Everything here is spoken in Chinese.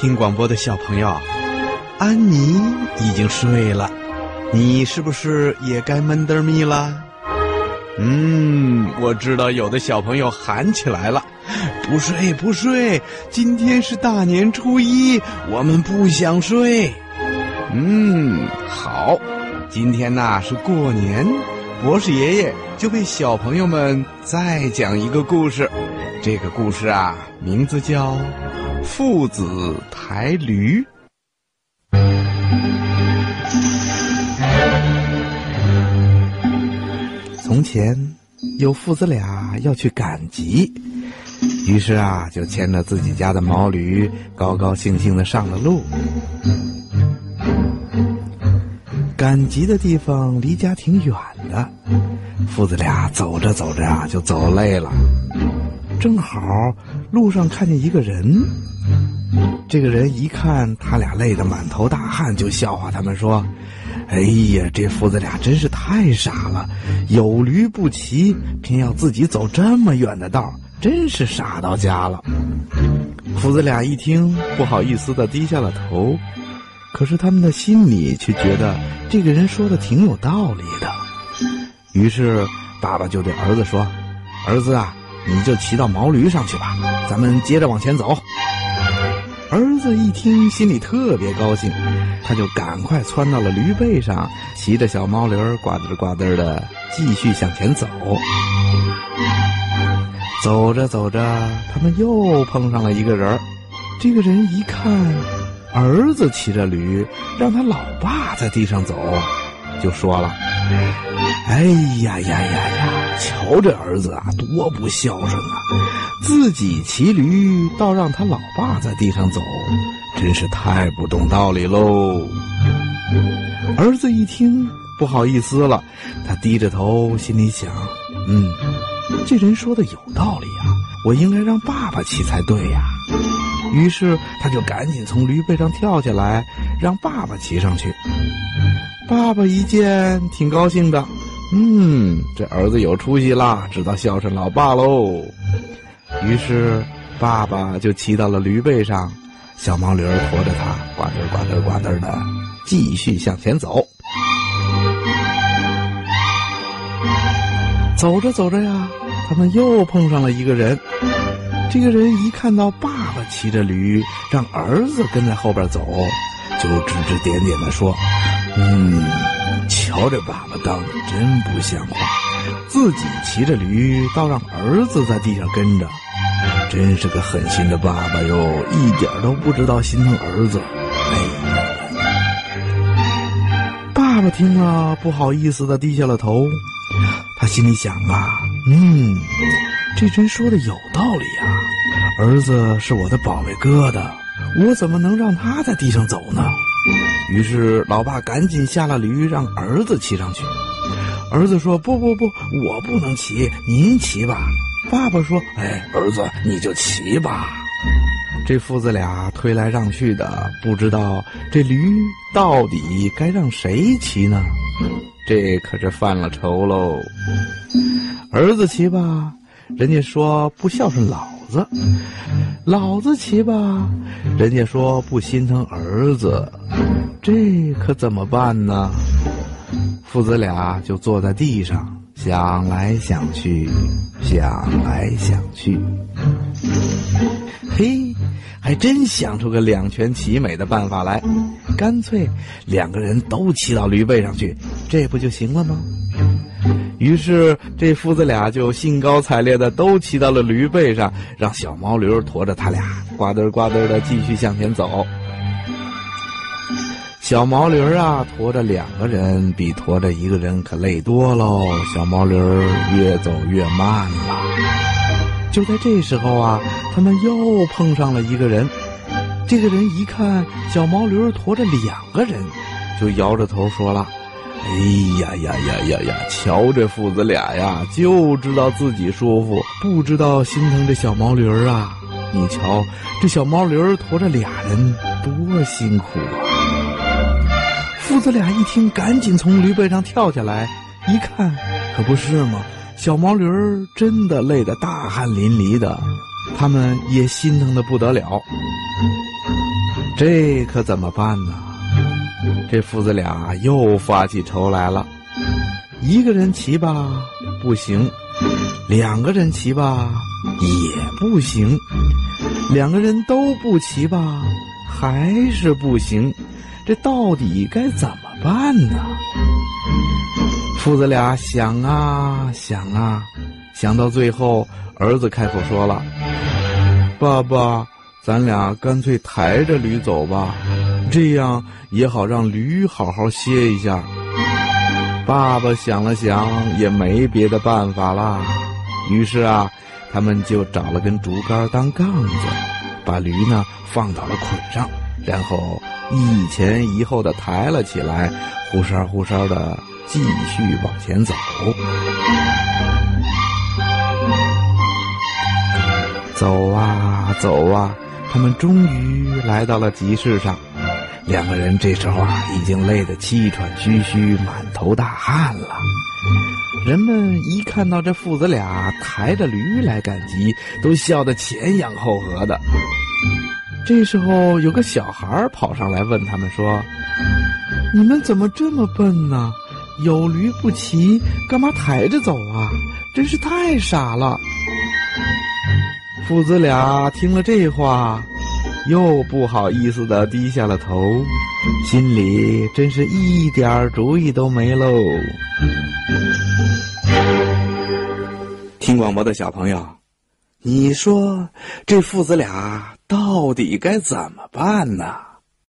听广播的小朋友，安妮已经睡了，你是不是也该闷得咪了？嗯，我知道有的小朋友喊起来了：“不睡不睡，今天是大年初一，我们不想睡。”嗯，好，今天呐是过年，博士爷爷就为小朋友们再讲一个故事。这个故事啊，名字叫《父子抬驴》。从前有父子俩要去赶集，于是啊，就牵着自己家的毛驴，高高兴兴的上了路。赶集的地方离家挺远的，父子俩走着走着啊，就走累了。正好路上看见一个人，这个人一看他俩累得满头大汗，就笑话他们说：“哎呀，这父子俩真是太傻了，有驴不骑，偏要自己走这么远的道，真是傻到家了。”父子俩一听，不好意思的低下了头。可是他们的心里却觉得这个人说的挺有道理的，于是爸爸就对儿子说：“儿子啊，你就骑到毛驴上去吧，咱们接着往前走。”儿子一听，心里特别高兴，他就赶快窜到了驴背上，骑着小毛驴儿呱嘚呱嘚的继续向前走。走着走着，他们又碰上了一个人这个人一看。儿子骑着驴，让他老爸在地上走，就说了：“哎呀呀呀呀，瞧这儿子啊，多不孝顺啊！自己骑驴，倒让他老爸在地上走，真是太不懂道理喽。”儿子一听，不好意思了，他低着头，心里想：“嗯，这人说的有道理啊，我应该让爸爸骑才对呀。”于是他就赶紧从驴背上跳下来，让爸爸骑上去。爸爸一见，挺高兴的，嗯，这儿子有出息啦，知道孝顺老爸喽。于是爸爸就骑到了驴背上，小毛驴驮着他，呱嘚呱嘚呱嘚的继续向前走。走着走着呀，他们又碰上了一个人。这个人一看到爸爸骑着驴，让儿子跟在后边走，就指指点点的说：“嗯，瞧这爸爸当的真不像话，自己骑着驴，倒让儿子在地上跟着，真是个狠心的爸爸哟，一点都不知道心疼儿子。”哎呀，爸爸听了不好意思的低下了头，他心里想啊，嗯。这真说的有道理呀，儿子是我的宝贝疙瘩，我怎么能让他在地上走呢？于是老爸赶紧下了驴，让儿子骑上去。儿子说：“不不不，我不能骑，您骑吧。”爸爸说：“哎，儿子你就骑吧。”这父子俩推来让去的，不知道这驴到底该让谁骑呢？这可是犯了愁喽。儿子骑吧。人家说不孝顺老子，老子骑吧，人家说不心疼儿子，这可怎么办呢？父子俩就坐在地上想来想去，想来想去，嘿，还真想出个两全其美的办法来，干脆两个人都骑到驴背上去，这不就行了吗？于是，这父子俩就兴高采烈的都骑到了驴背上，让小毛驴驮着他俩，呱嘚呱嘚的继续向前走。小毛驴啊，驮着两个人，比驮着一个人可累多喽。小毛驴越走越慢了。就在这时候啊，他们又碰上了一个人。这个人一看小毛驴驮着两个人，就摇着头说了。哎呀呀呀呀呀！瞧这父子俩呀，就知道自己舒服，不知道心疼这小毛驴儿啊！你瞧，这小毛驴驮着俩人，多辛苦啊！父子俩一听，赶紧从驴背上跳下来，一看，可不是吗？小毛驴儿真的累得大汗淋漓的，他们也心疼的不得了。这可怎么办呢？这父子俩又发起愁来了。一个人骑吧不行，两个人骑吧也不行，两个人都不骑吧还是不行。这到底该怎么办呢？父子俩想啊想啊，想到最后，儿子开口说了：“爸爸，咱俩干脆抬着驴走吧，这样也好让驴好好歇一下。”爸爸想了想，也没别的办法啦。于是啊，他们就找了根竹竿当杠子，把驴呢放到了捆上，然后一前一后的抬了起来，呼哨呼哨的继续往前走。走啊走啊，他们终于来到了集市上。两个人这时候啊，已经累得气喘吁吁、满头大汗了。人们一看到这父子俩抬着驴来赶集，都笑得前仰后合的。这时候，有个小孩跑上来问他们说：“你们怎么这么笨呢？有驴不骑，干嘛抬着走啊？真是太傻了！”父子俩听了这话。又不好意思的低下了头，心里真是一点主意都没喽。听广播的小朋友，你说这父子俩到底该怎么办呢？